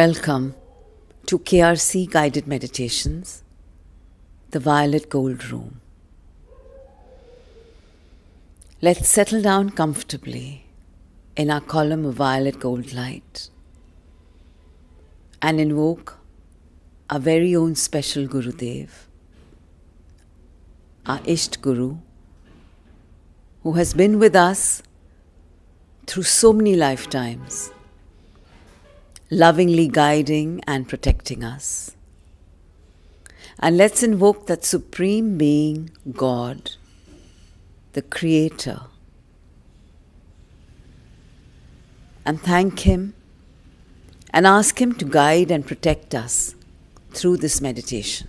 Welcome to KRC Guided Meditations, the Violet Gold Room. Let's settle down comfortably in our column of violet gold light and invoke our very own special Gurudev, our Isht Guru, who has been with us through so many lifetimes lovingly guiding and protecting us. And let's invoke that Supreme Being, God, the Creator, and thank Him and ask Him to guide and protect us through this meditation.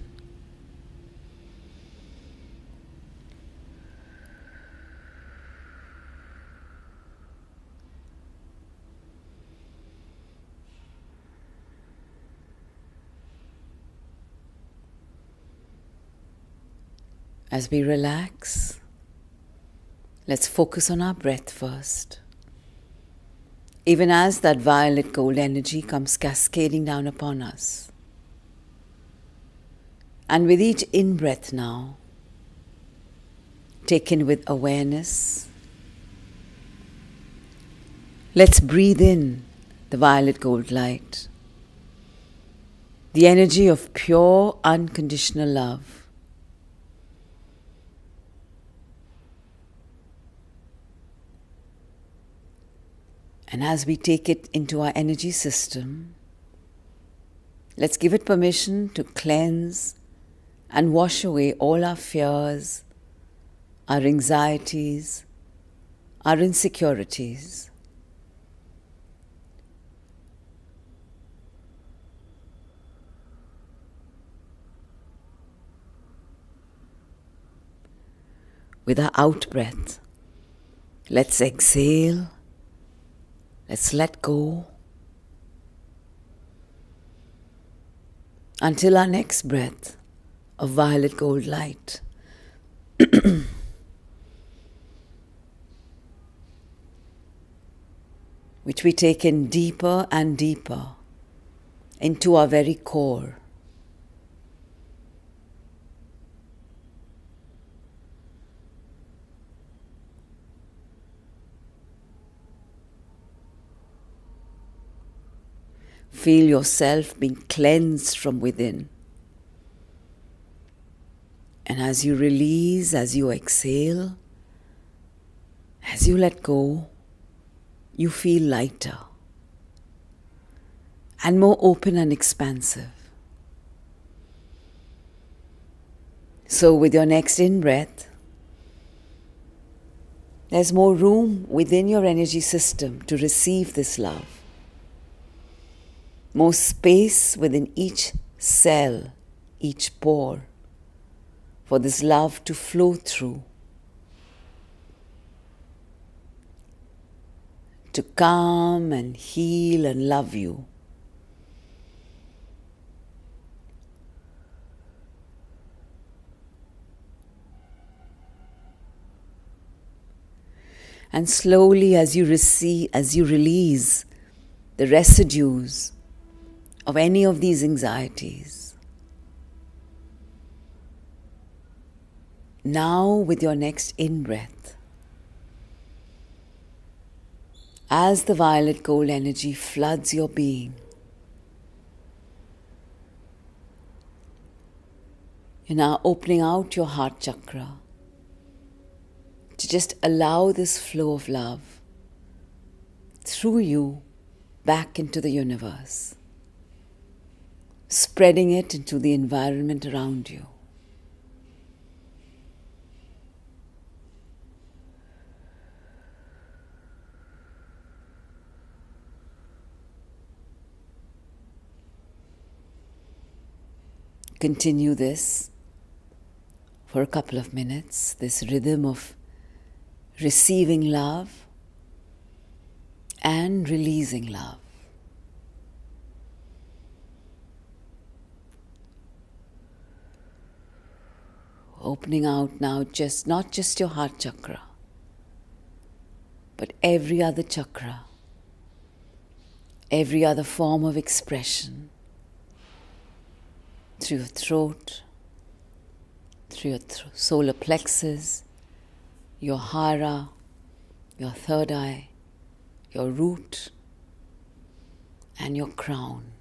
As we relax, let's focus on our breath first. Even as that violet gold energy comes cascading down upon us. And with each in breath now, taken with awareness, let's breathe in the violet gold light, the energy of pure unconditional love And as we take it into our energy system, let's give it permission to cleanse and wash away all our fears, our anxieties, our insecurities. With our out breath, let's exhale Let's let go until our next breath of violet gold light. which we take in deeper and deeper into our very core. Feel yourself being cleansed from within. And as you release, as you exhale, as you let go, you feel lighter and more open and expansive. So, with your next in breath, there's more room within your energy system to receive this love more space within each cell, each pore, for this love to flow through, to calm and heal and love you. And slowly, as you receive, as you release the residues of any of these anxieties. Now, with your next in breath, as the violet gold energy floods your being, you're now opening out your heart chakra to just allow this flow of love through you back into the universe spreading it into the environment around you. Continue this for a couple of minutes, this rhythm of receiving love and releasing love. Opening out now just not just your heart chakra but every other chakra every other form of expression through your throat, through your th- solar plexus, your hara, your third eye, your root, and your crown.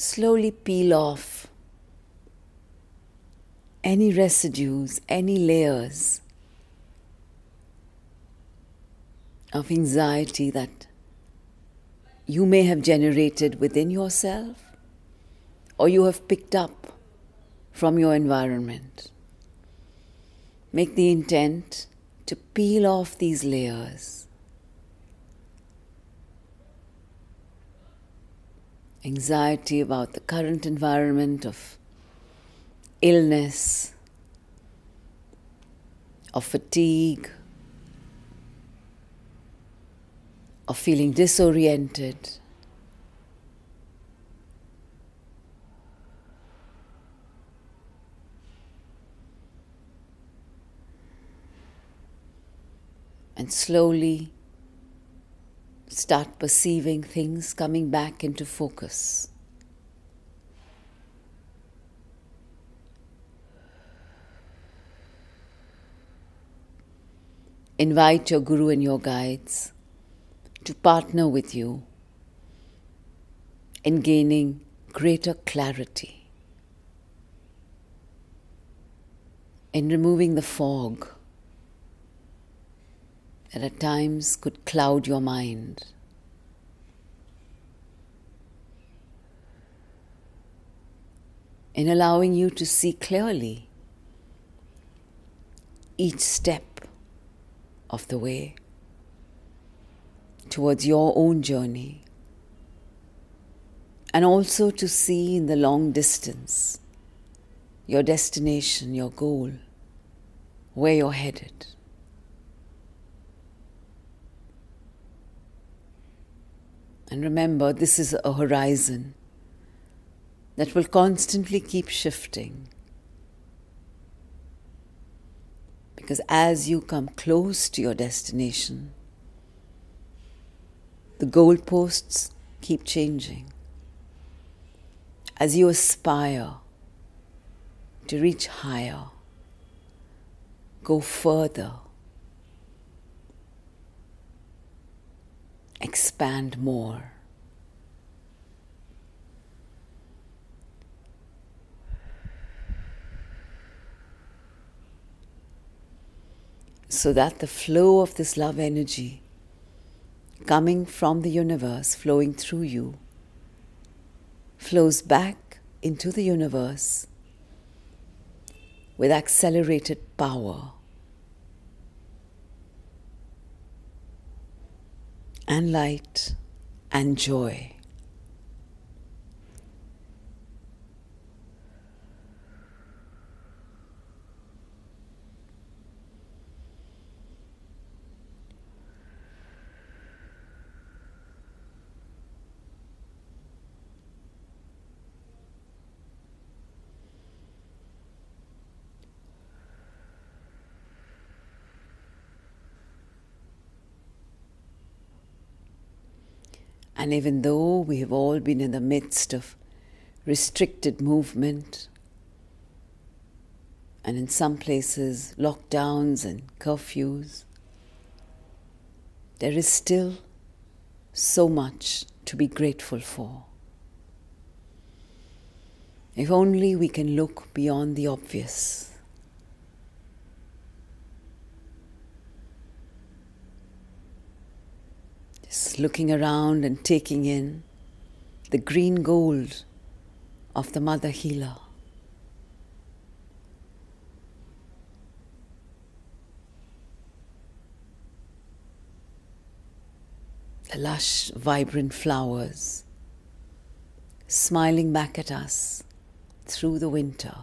Slowly peel off any residues, any layers of anxiety that you may have generated within yourself or you have picked up from your environment. Make the intent to peel off these layers. Anxiety about the current environment of illness, of fatigue, of feeling disoriented. And slowly start perceiving things coming back into focus. Invite your Guru and your guides to partner with you in gaining greater clarity, in removing the fog that at times could cloud your mind. In allowing you to see clearly each step of the way towards your own journey, and also to see in the long distance your destination, your goal, where you're headed. And remember, this is a horizon that will constantly keep shifting. Because as you come close to your destination, the goalposts keep changing. As you aspire to reach higher, go further expand more. So that the flow of this love energy coming from the universe, flowing through you, flows back into the universe with accelerated power. And light and joy. And even though we have all been in the midst of restricted movement, and in some places lockdowns and curfews, there is still so much to be grateful for. If only we can look beyond the obvious. Just looking around and taking in the green gold of the Mother Healer. The lush, vibrant flowers smiling back at us through the winter.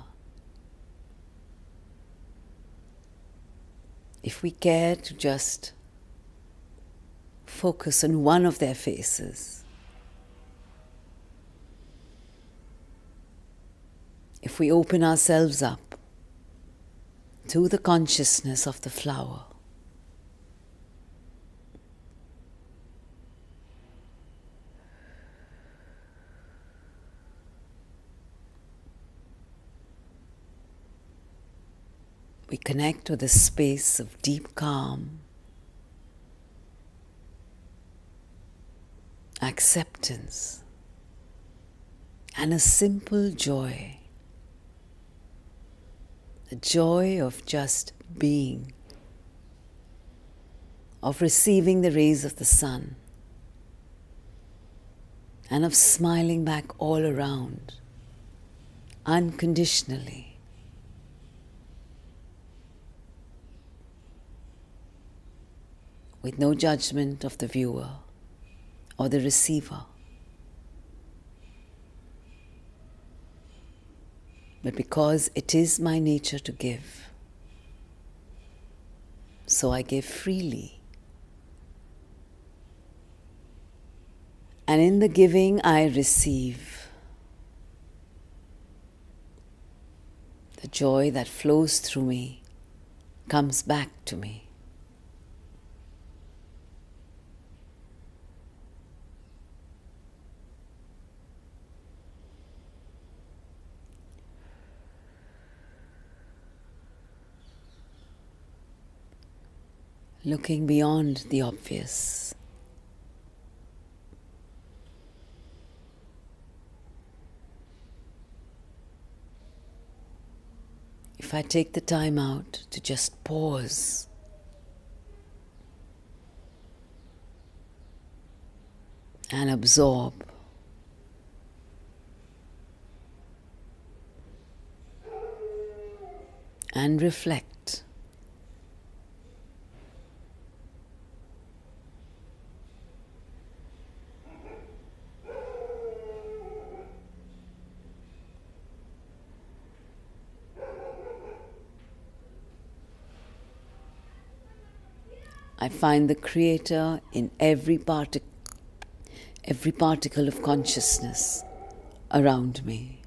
If if we care to just focus on one of their faces, if we open ourselves up to the consciousness of the flower, we connect with a space of deep calm, acceptance, and a simple joy. The joy of just being, of receiving the rays of the sun, and of smiling back all around unconditionally. with no judgment of the viewer or the receiver. But because it is my nature to give, so I give freely. And in the giving, I receive the joy that flows through me, comes back to me. Looking beyond the obvious. If I take the time out to just pause, and absorb. And reflect. I find the Creator in every, partic- every particle of consciousness around me.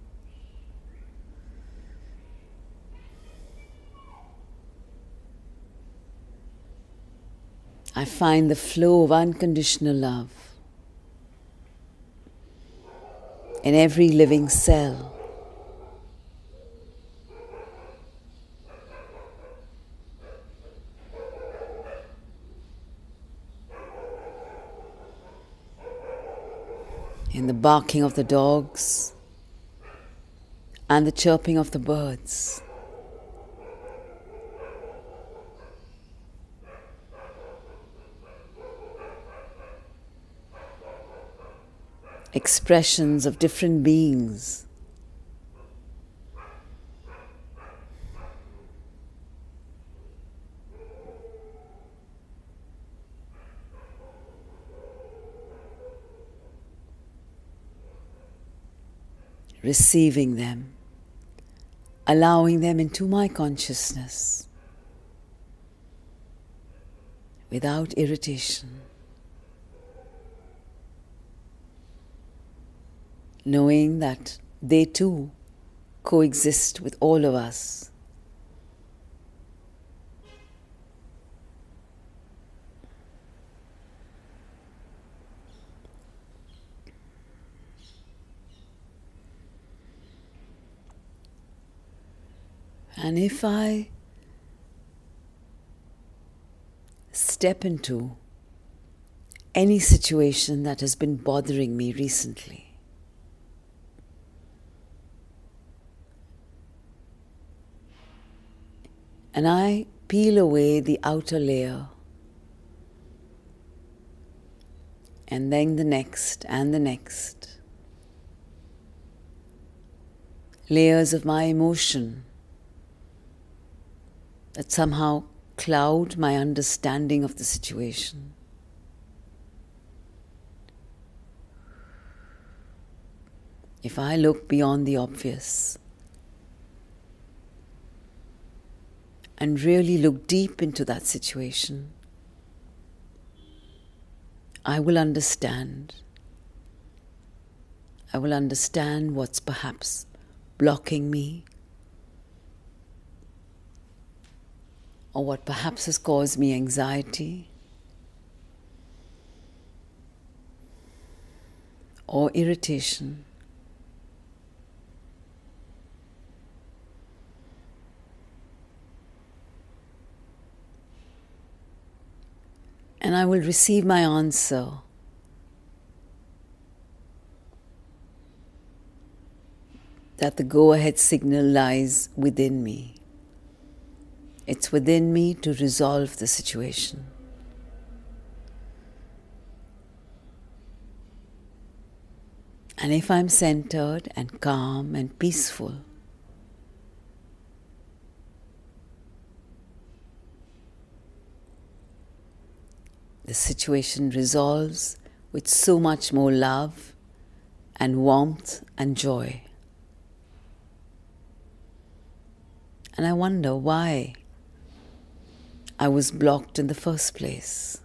I find the flow of unconditional love in every living cell. Barking of the dogs and the chirping of the birds. Expressions of different beings. Receiving them, allowing them into my consciousness without irritation. Knowing that they too coexist with all of us. And if I step into any situation that has been bothering me recently, and I peel away the outer layer, and then the next and the next. Layers of my emotion that somehow cloud my understanding of the situation. If I look beyond the obvious and really look deep into that situation, I will understand. I will understand what's perhaps blocking me or what perhaps has caused me anxiety or irritation. And I will receive my answer. That the go ahead signal lies within me. It's within me to resolve the situation. And if I'm centered and calm and peaceful, the situation resolves with so much more love and warmth and joy. And I wonder why I was blocked in the first place.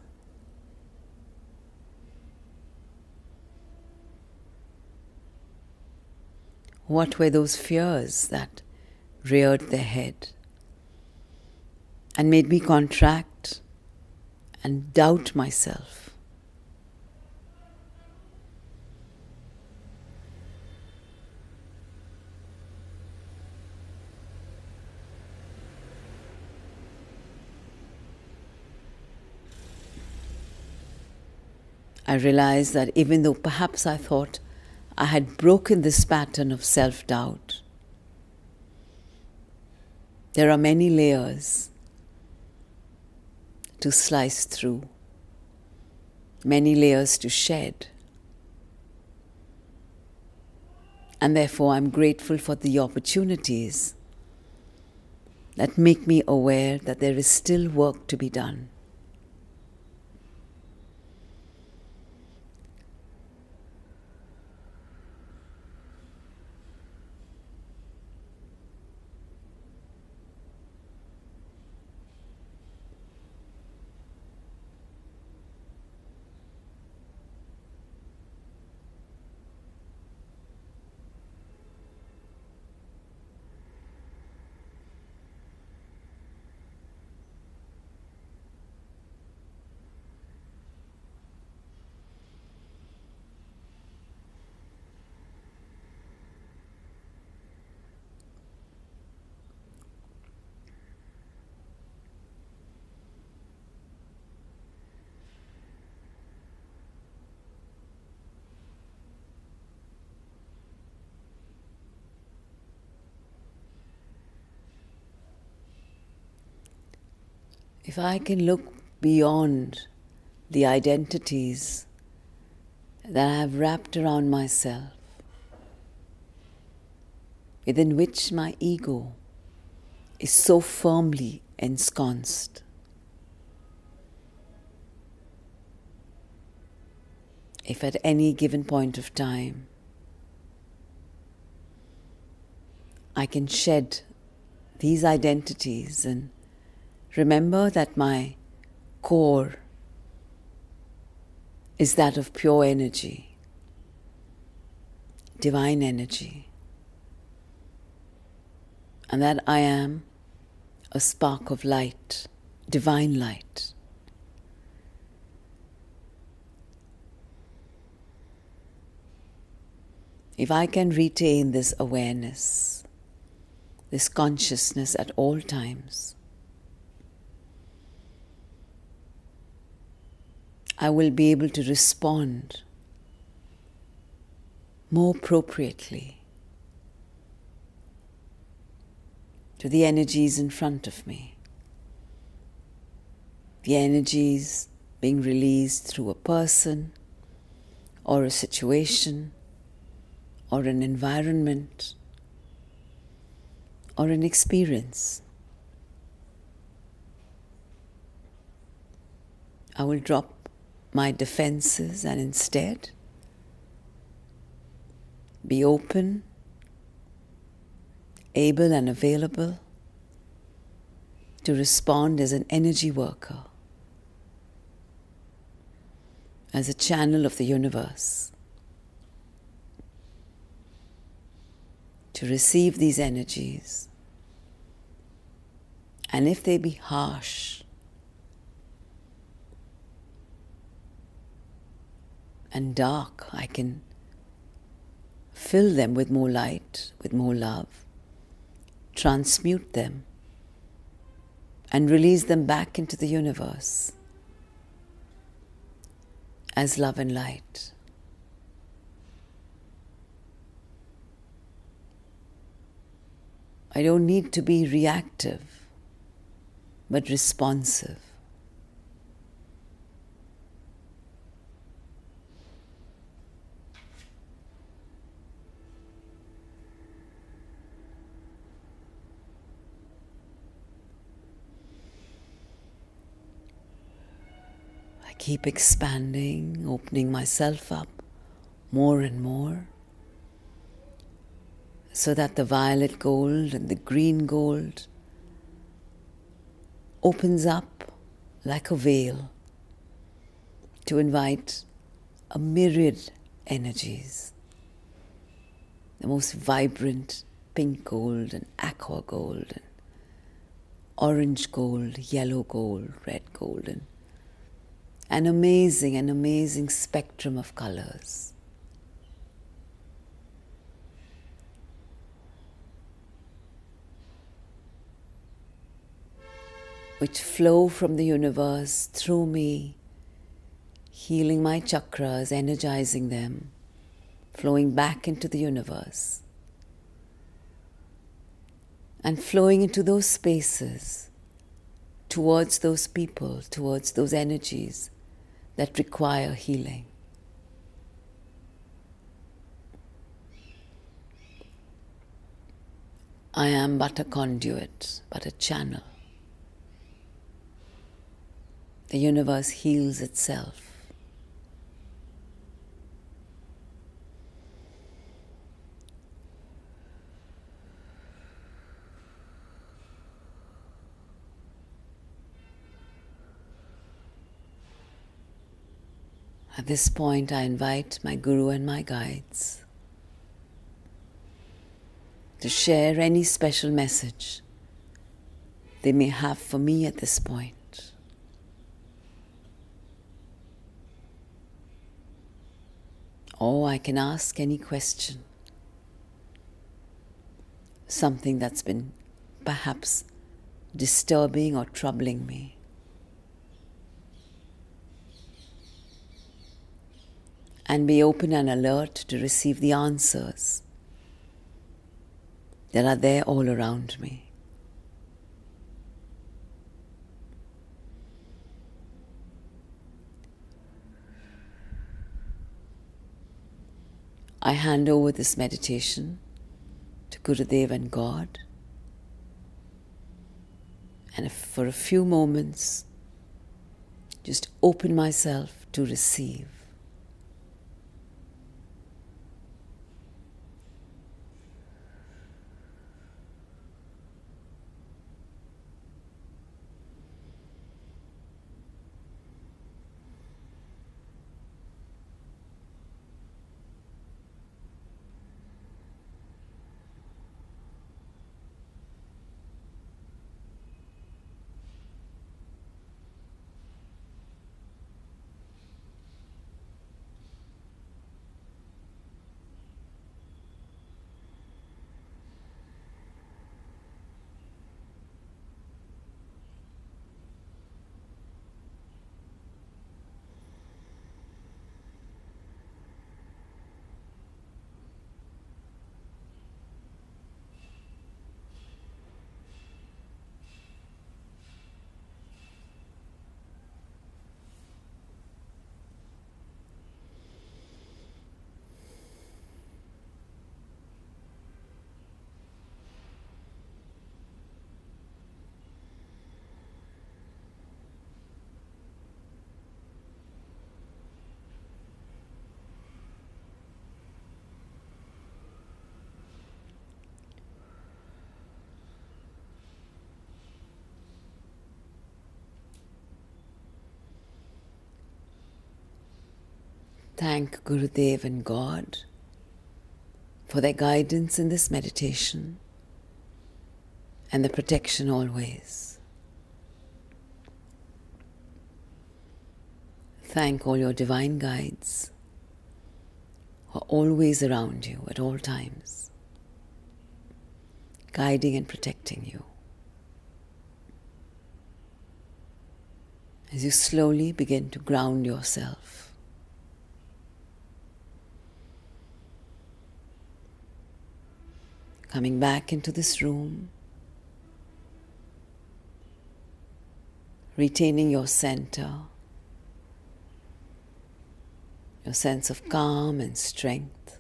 What were those fears that reared their head and made me contract and doubt myself? I realized that even though perhaps I thought I had broken this pattern of self doubt, there are many layers to slice through, many layers to shed. And therefore, I'm grateful for the opportunities that make me aware that there is still work to be done. If I can look beyond the identities that I have wrapped around myself, within which my ego is so firmly ensconced. If at any given point of time I can shed these identities and Remember that my core is that of pure energy, divine energy, and that I am a spark of light, divine light. If I can retain this awareness, this consciousness at all times, I will be able to respond more appropriately to the energies in front of me. The energies being released through a person or a situation or an environment or an experience. I will drop my defenses and instead be open, able, and available to respond as an energy worker, as a channel of the universe, to receive these energies. And if they be harsh, and dark, I can fill them with more light, with more love, transmute them, and release them back into the universe as love and light. I don't need to be reactive, but responsive. Keep expanding, opening myself up more and more so that the violet gold and the green gold opens up like a veil to invite a myriad energies. The most vibrant pink gold and aqua gold and orange gold, yellow gold, red gold, and an amazing, an amazing spectrum of colors. Which flow from the universe through me, healing my chakras, energizing them, flowing back into the universe, and flowing into those spaces, towards those people, towards those energies that require healing. I am but a conduit, but a channel. The universe heals itself. At this point, I invite my Guru and my guides to share any special message they may have for me at this point. Or I can ask any question, something that's been perhaps disturbing or troubling me. And be open and alert to receive the answers that are there all around me. I hand over this meditation to Gurudev and God. And for a few moments, just open myself to receive. Thank Gurudev and God for their guidance in this meditation and the protection always. Thank all your divine guides who are always around you at all times, guiding and protecting you. As you slowly begin to ground yourself. Coming back into this room retaining your center, your sense of calm and strength.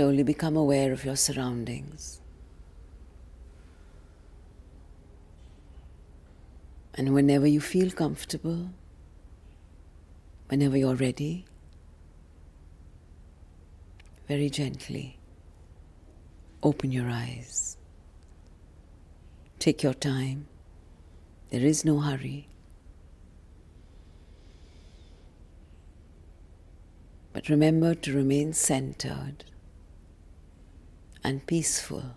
Slowly become aware of your surroundings. And whenever you feel comfortable, whenever you're ready, very gently open your eyes. Take your time. There is no hurry. But remember to remain centered and peaceful.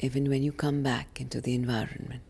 Even when you come back into the environment.